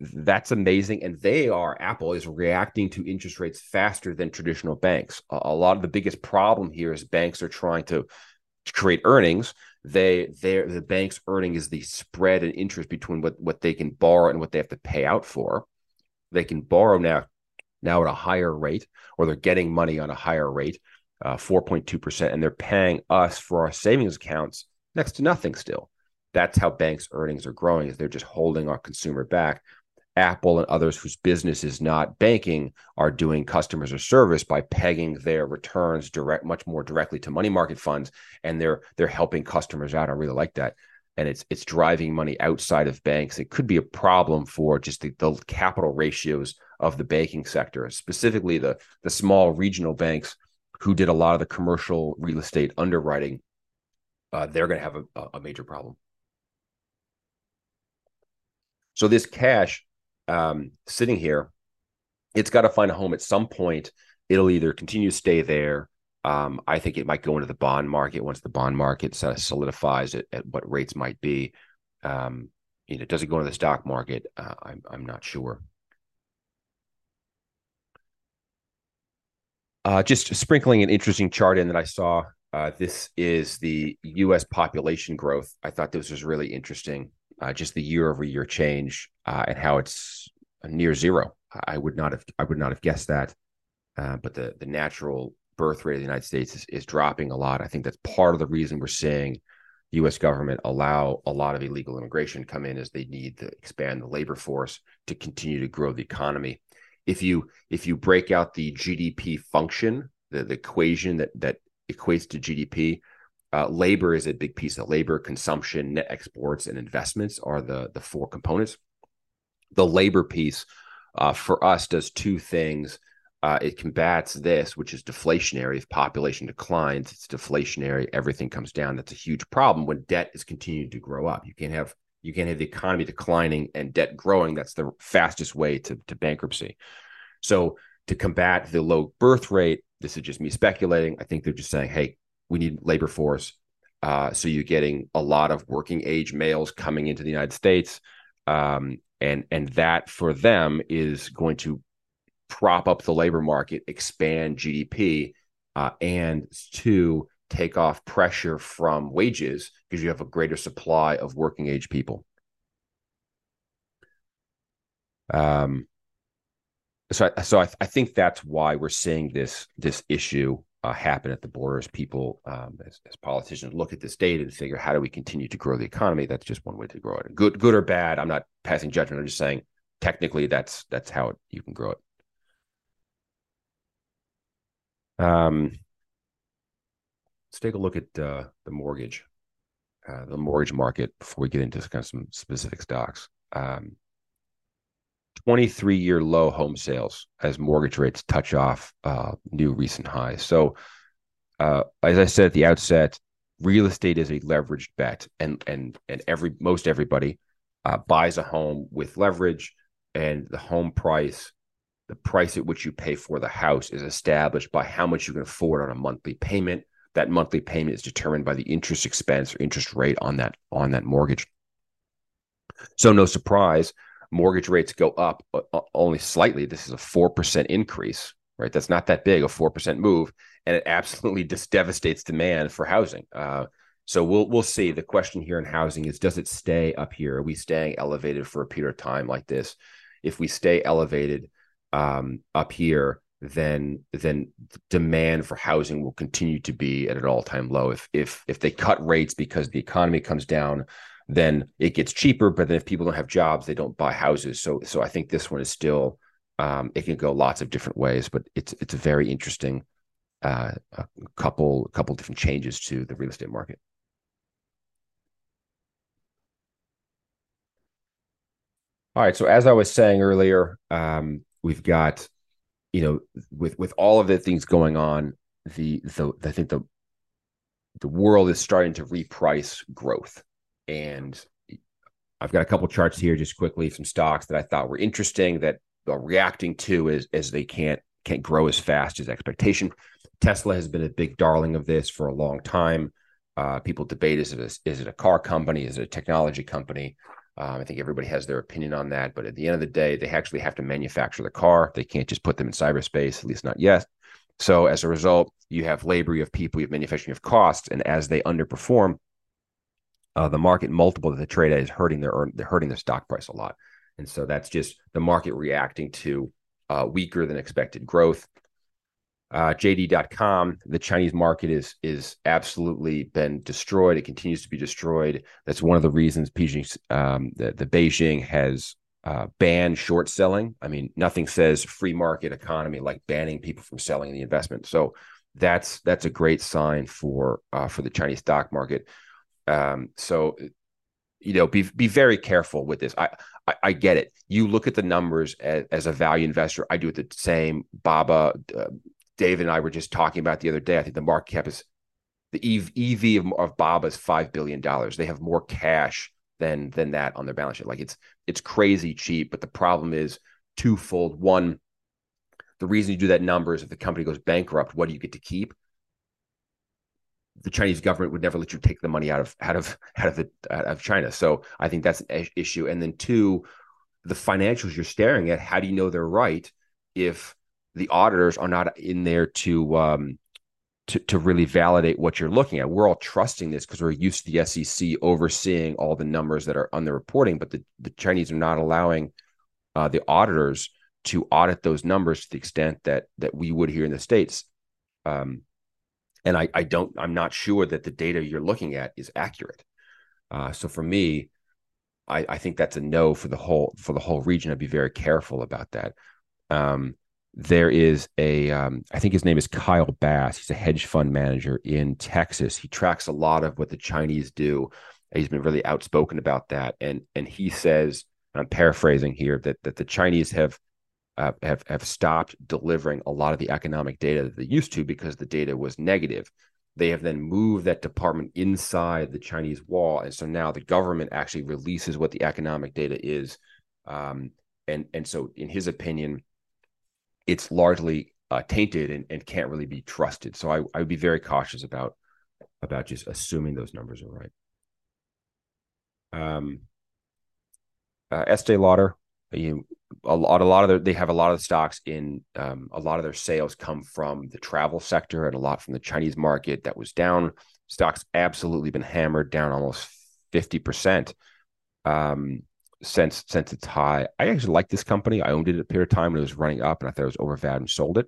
that's amazing. And they are, Apple is reacting to interest rates faster than traditional banks. A, a, lot of the biggest problem here is banks are trying to create earnings they they the bank's earning is the spread and interest between what what they can borrow and what they have to pay out for. They can borrow now now at a higher rate or they're getting money on a higher rate uh, 4.2% and they're paying us for our savings accounts next to nothing still. That's how banks earnings are growing is they're just holding our consumer back Apple and others whose business is not banking are doing customers or service by pegging their returns direct much more directly to money market funds and they're they're helping customers out. I really like that. And it's it's driving money outside of banks. It could be a problem for just the, the capital ratios of the banking sector, specifically the the small regional banks who did a lot of the commercial real estate underwriting. Uh, they're going to have a, a major problem. So this cash um, sitting here, it's got to find a home at some point. It'll either continue to stay there. Um, I think it might go into the bond market once the bond market sort of solidifies it at what rates might be. Um, you know, does it go into the stock market? Uh, I'm I'm not sure. Uh, just sprinkling an interesting chart in that I saw. Uh, this is the U.S. population growth. I thought this was really interesting uh, just the year over year change uh, and how it's near zero. I would not have I would not have guessed that. Uh, but the the natural birth rate of the United States is, is dropping a lot. I think that's part of the reason we're seeing the U.S. government allow a lot of illegal immigration come in, as they need to expand the labor force to continue to grow the economy. If you if you break out the GDP function, the, the equation that that equates to GDP, uh, labor is a big piece of labor consumption net exports and investments are the the four components. The labor piece uh, for us does two things. Uh, it combats this which is deflationary. If population declines it's deflationary. Everything comes down. That's a huge problem. When debt is continuing to grow up you can't have you can't have the economy declining and debt growing. That's the fastest way to, to bankruptcy. So to combat the low birth rate this is just me speculating. I think they're just saying hey we need labor force. Uh, so you're getting a lot of working age males coming into the United States, um, and and that for them is going to prop up the labor market, expand GDP, uh, and to take off pressure from wages because you have a greater supply of working age people. Um, so, so I, I think that's why we're seeing this this issue uh, happen at the borders. People, um, as, as, politicians, look at this data and figure, how do we continue to grow the economy? That's just one way to grow it. Good, good or bad. I'm not passing judgment. I'm just saying, technically, that's that's how it, you can grow it. Um, let's take a look at uh, the mortgage, uh, the mortgage market before we get into kind of some specific stocks. Um, 23 year low home sales as mortgage rates touch off uh, new recent highs. So, uh, as I said at the outset, real estate is a leveraged bet, and and and every most everybody uh, buys a home with leverage, and the home price, the price at which you pay for the house, is established by how much you can afford on a monthly payment. That monthly payment is determined by the interest expense or interest rate on that on that mortgage. So, no surprise mortgage rates go up uh, uh, only slightly. This is a 4% increase, right? That's not that big, a 4% move. And it absolutely just devastates demand for housing. Uh, so we'll we'll see. The question here in housing is: Does it stay up here? Are we staying elevated for a period of time like this? If we stay elevated um, up here, then then demand for housing will continue to be at an all time low. If if if they cut rates because the economy comes down, then it gets cheaper. But then if people don't have jobs, they don't buy houses. So so I think this one is still um, it can go lots of different ways, but it's it's a very interesting uh, a couple couple different changes to the real estate market. All right. So as I was saying earlier, um, we've got, you know, with with all of the things going on, the the I think the the world is starting to reprice growth, and I've got a couple charts here just quickly, some stocks that I thought were interesting that are reacting to as as they can't can't grow as fast as expectation. Tesla has been a big darling of this for a long time. Uh, people debate is it a, is it a car company, is it a technology company? Um, I think everybody has their opinion on that, but at the end of the day, they actually have to manufacture the car. They can't just put them in cyberspace, at least not yet. So as a result, you have labor, you have people, you have manufacturing, you have costs, and as they underperform, uh, the market multiple that they trade at is hurting their they're hurting their stock price a lot, and so that's just the market reacting to uh, weaker than expected growth uh, JD.com, the Chinese market is is absolutely been destroyed. It continues to be destroyed. That's one of the reasons Beijing, um, the, the Beijing has uh, banned short selling. I mean, nothing says free market economy like banning people from selling the investment. So that's that's a great sign for uh, for the Chinese stock market. Um, so you know, be be very careful with this. I, I, I get it. You look at the numbers as, as, a value investor. I do it the same. Baba, uh, David and I were just talking about the other day. I think the market cap is the EV of, of Baba is five billion dollars. They have more cash than than that on their balance sheet. Like it's it's crazy cheap. But the problem is twofold. One, the reason you do that number is if the company goes bankrupt, what do you get to keep? The Chinese government would never let you take the money out of out of out of the out of China. So I think that's an issue. And then two, the financials you're staring at. How do you know they're right if the auditors are not in there to um, to, to really validate what you're looking at. We're all trusting this because we're used to the SEC overseeing all the numbers that are on the reporting, but the, the Chinese are not allowing uh, the auditors to audit those numbers to the extent that that we would here in the states. Um, and I, I don't, I'm not sure that the data you're looking at is accurate. Uh, so for me, I, I think that's a no for the whole for the whole region. I'd be very careful about that. Um, there is a um, I think his name is Kyle Bass. He's a hedge fund manager in Texas. He tracks a lot of what the Chinese do. He's been really outspoken about that, and and he says, I'm paraphrasing here, that that the Chinese have uh, have have stopped delivering a lot of the economic data that they used to because the data was negative. They have then moved that department inside the Chinese wall, and so now the government actually releases what the economic data is. Um, and and so, in his opinion, it's largely uh, tainted and, and can't really be trusted. So I, I would be very cautious about about just assuming those numbers are right. Um, uh, Estee Lauder, you a lot, a lot of their, they have a lot of the stocks in um, a lot of their sales come from the travel sector and a lot from the Chinese market that was down. Stocks absolutely been hammered down almost fifty percent. Um, since since its high. I actually like this company. I owned it a period of time when it was running up, and I thought it was overvalued and sold it.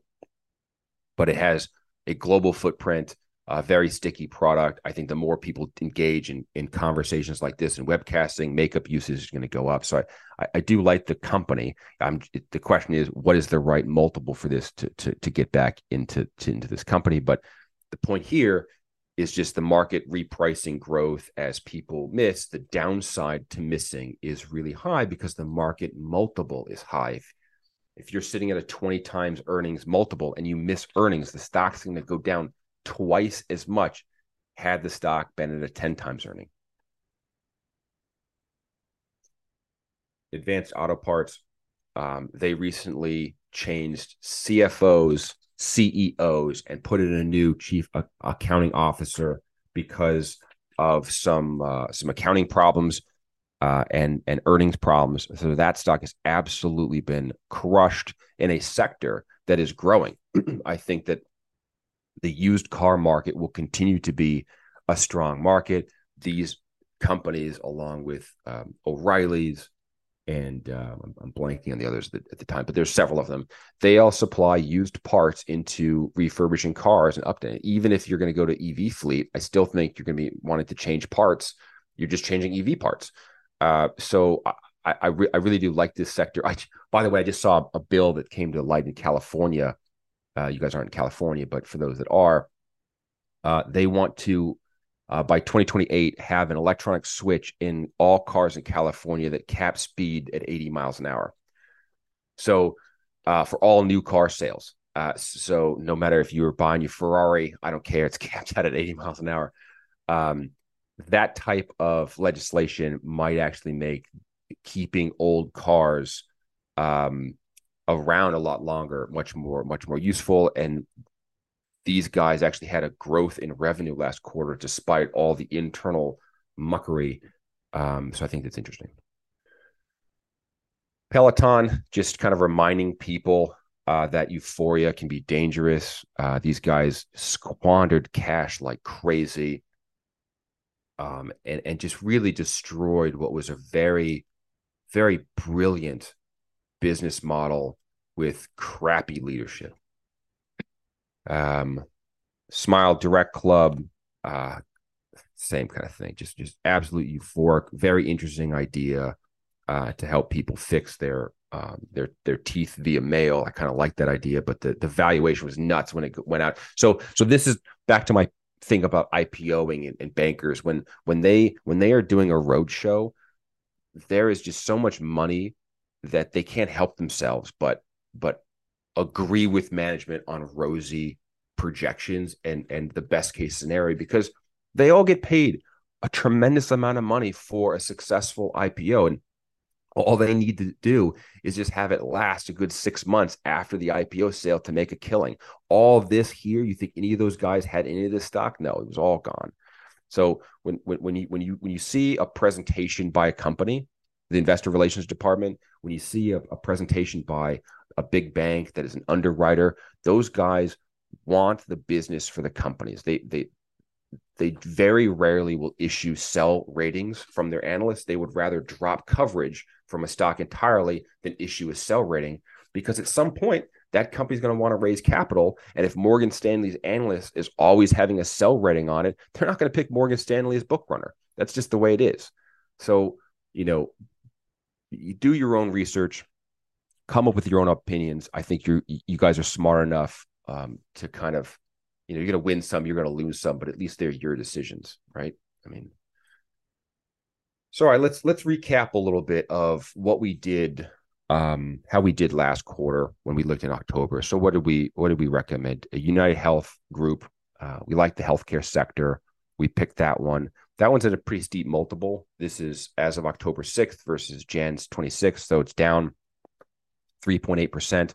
But it has a global footprint, a very sticky product. I think the more people engage in in conversations like this and webcasting, makeup usage is going to go up. So I, I do like the company. I'm, the question is, what is the right multiple for this to to to get back into to, into this company? But the point here is just the market repricing growth as people miss. The downside to missing is really high because the market multiple is high. If, if you're sitting at a 20 times earnings multiple and you miss earnings, the stock's going to go down twice as much had the stock been at a 10 times earning. Advanced Auto Parts, um, they recently changed CFOs CEOs and put in a new chief accounting officer because of some uh, some accounting problems uh, and and earnings problems. So that stock has absolutely been crushed in a sector that is growing. I think that the used car market will continue to be a strong market. These companies, along with um, O'Reilly's, and uh, I'm, blanking on the others at the time, but there's several of them. They all supply used parts into refurbishing cars and updating. Even if you're going to go to EV fleet, I still think you're going to be wanting to change parts. You're just changing EV parts. Uh, so I, I, re- I, really do like this sector. I, by the way, I just saw a bill that came to light in California. Uh, you guys aren't in California, but for those that are, uh, they want to uh, by 2028 have an electronic switch in all cars in California that cap speed at 80 miles an hour. So uh, for all new car sales. Uh, so no matter if you were buying your Ferrari, I don't care, it's capped out at 80 miles an hour. Um, that type of legislation might actually make keeping old cars um, around a lot longer much more much more useful and these guys actually had a growth in revenue last quarter despite all the internal muckery. Um, so I think that's interesting. Peloton, just kind of reminding people uh, that euphoria can be dangerous. Uh, these guys squandered cash like crazy um, and, and just really destroyed what was a very, very brilliant business model with crappy leadership. Um, Smile Direct Club, uh, same kind of thing. Just just absolute euphoric, very interesting idea uh, to help people fix their um, their their teeth via mail. I kind of like that idea, but the the valuation was nuts when it went out. So so this is back to my thing about IPOing and, and bankers when when they when they are doing a roadshow, there is just so much money that they can't help themselves but but agree with management on rosy projections and and the best case scenario because they all get paid a tremendous amount of money for a successful IPO and all they need to do is just have it last a good six months after the IPO sale to make a killing. All this here, you think any of those guys had any of this stock? No, it was all gone. So when when when you when you when you see a presentation by a company, the investor relations department, when you see a, a presentation by a big bank that is an underwriter, those guys want the business for the companies. They they they very rarely will issue sell ratings from their analysts. They would rather drop coverage from a stock entirely than issue a sell rating because at some point that company's going to want to raise capital. And if Morgan Stanley's analyst is always having a sell rating on it, they're not going to pick Morgan Stanley as book runner. That's just the way it is. So, you know, you do your own research, come up with your own opinions. I think you you guys are smart enough um, to kind of, you know, you're going to win some, you're going to lose some, but at least they're your decisions, right? I mean, so right, let's let's recap a little bit of what we did, um, how we did last quarter when we looked in October. So what did we what did we recommend? A United Health Group. Uh, we like the healthcare sector. We picked that one. That one's at a pretty steep multiple. This is as of October 6th versus Jan's 26th. So it's down 3.8%,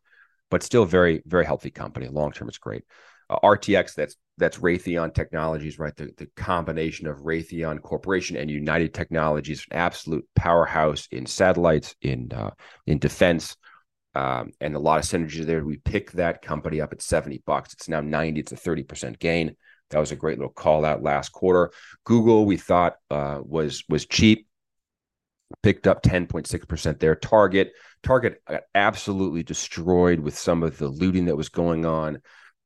but still very, very healthy company. Long term, it's great. Uh, RTX, that's that's Raytheon Technologies, right? The, the combination of Raytheon Corporation and United Technologies, an absolute powerhouse in satellites, in uh, in defense, um, and a lot of synergies there. We picked that company up at 70 bucks. It's now 90. It's a 30% gain. That was a great little call out last quarter. Google, we thought uh, was was cheap, picked up 10.6% there. Target, Target got absolutely destroyed with some of the looting that was going on.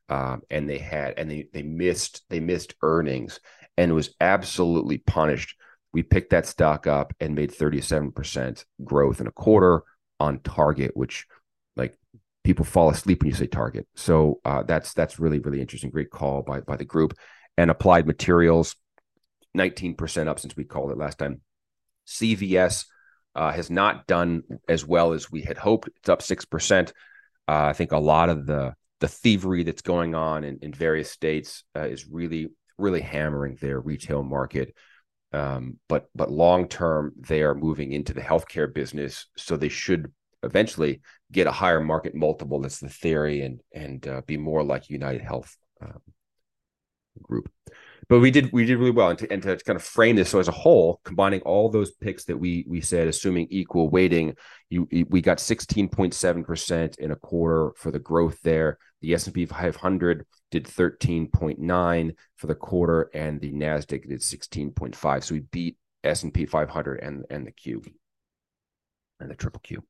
Um, and they had and they they missed they missed earnings and was absolutely punished. We picked that stock up and made 37% growth in a quarter on Target, which like people fall asleep when you say target. So uh, that's that's really really interesting. Great call by by the group and applied materials, nineteen percent up since we called it last time. CVS uh, has not done as well as we had hoped. It's up six percent. Uh, I think a lot of the the thievery that's going on in, in various states uh, is really really hammering their retail market. Um, but but long term, they are moving into the healthcare business, so they should eventually get a higher market multiple. That's the theory, and and uh, be more like United Health um, Group. But we did we did really well, and to, and to kind of frame this so as a whole, combining all those picks that we we said, assuming equal weighting, you we got sixteen point seven percent in a quarter for the growth there. The S and P 500 did thirteen point nine for the quarter, and the Nasdaq did sixteen point five. So we beat S and P 500 and and the Q. and the triple Q.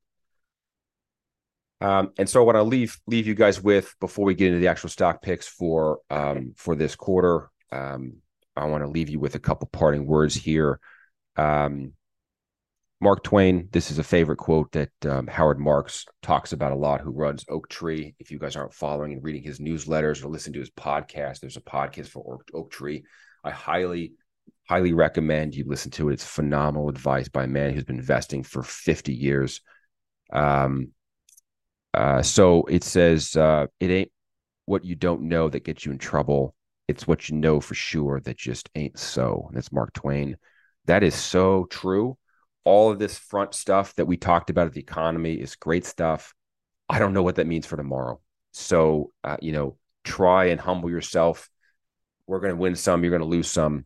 Um, and so what I'll leave leave you guys with before we get into the actual stock picks for um, for this quarter, um, I want to leave you with a couple parting words here. Um, Mark Twain, this is a favorite quote that um, Howard Marks talks about a lot, who runs Oaktree. If you guys aren't following and reading his newsletters or listening to his podcast, there's a podcast for Oaktree. I highly, highly recommend you listen to it. It's phenomenal advice by a man who's been investing for 50 years. Um, uh, so it says, uh, it ain't what you don't know that gets you in trouble. It's what you know for sure that just ain't so. And that's Mark Twain. That is so true all of this front stuff that we talked about at the economy is great stuff. I don't know what that means for tomorrow. So, uh, you know, try and humble yourself. We're going to win some, you're going to lose some.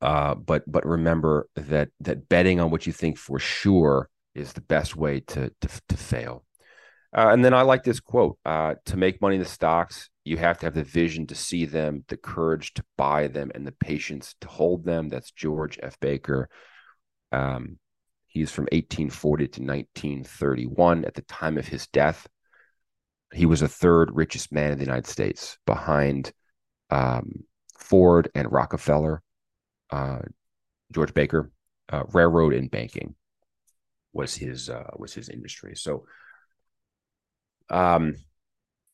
Uh, but but remember that that betting on what you think for sure is the best way to to, to fail. Uh, and then I like this quote: uh, "To make money in the stocks, you have to have the vision to see them, the courage to buy them, and the patience to hold them." That's George F. Baker. Um, he's from 1840 to 1931. At the time of his death, he was the third richest man in the United States, behind um, Ford and Rockefeller. Uh, George Baker, uh, railroad and banking was his uh, was his industry. So, um,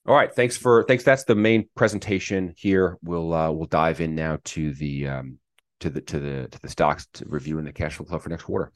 all right. Thanks for thanks. That's the main presentation here. We'll uh, we'll dive in now to the um, to the to the to the stocks to review in the cash flow for next quarter.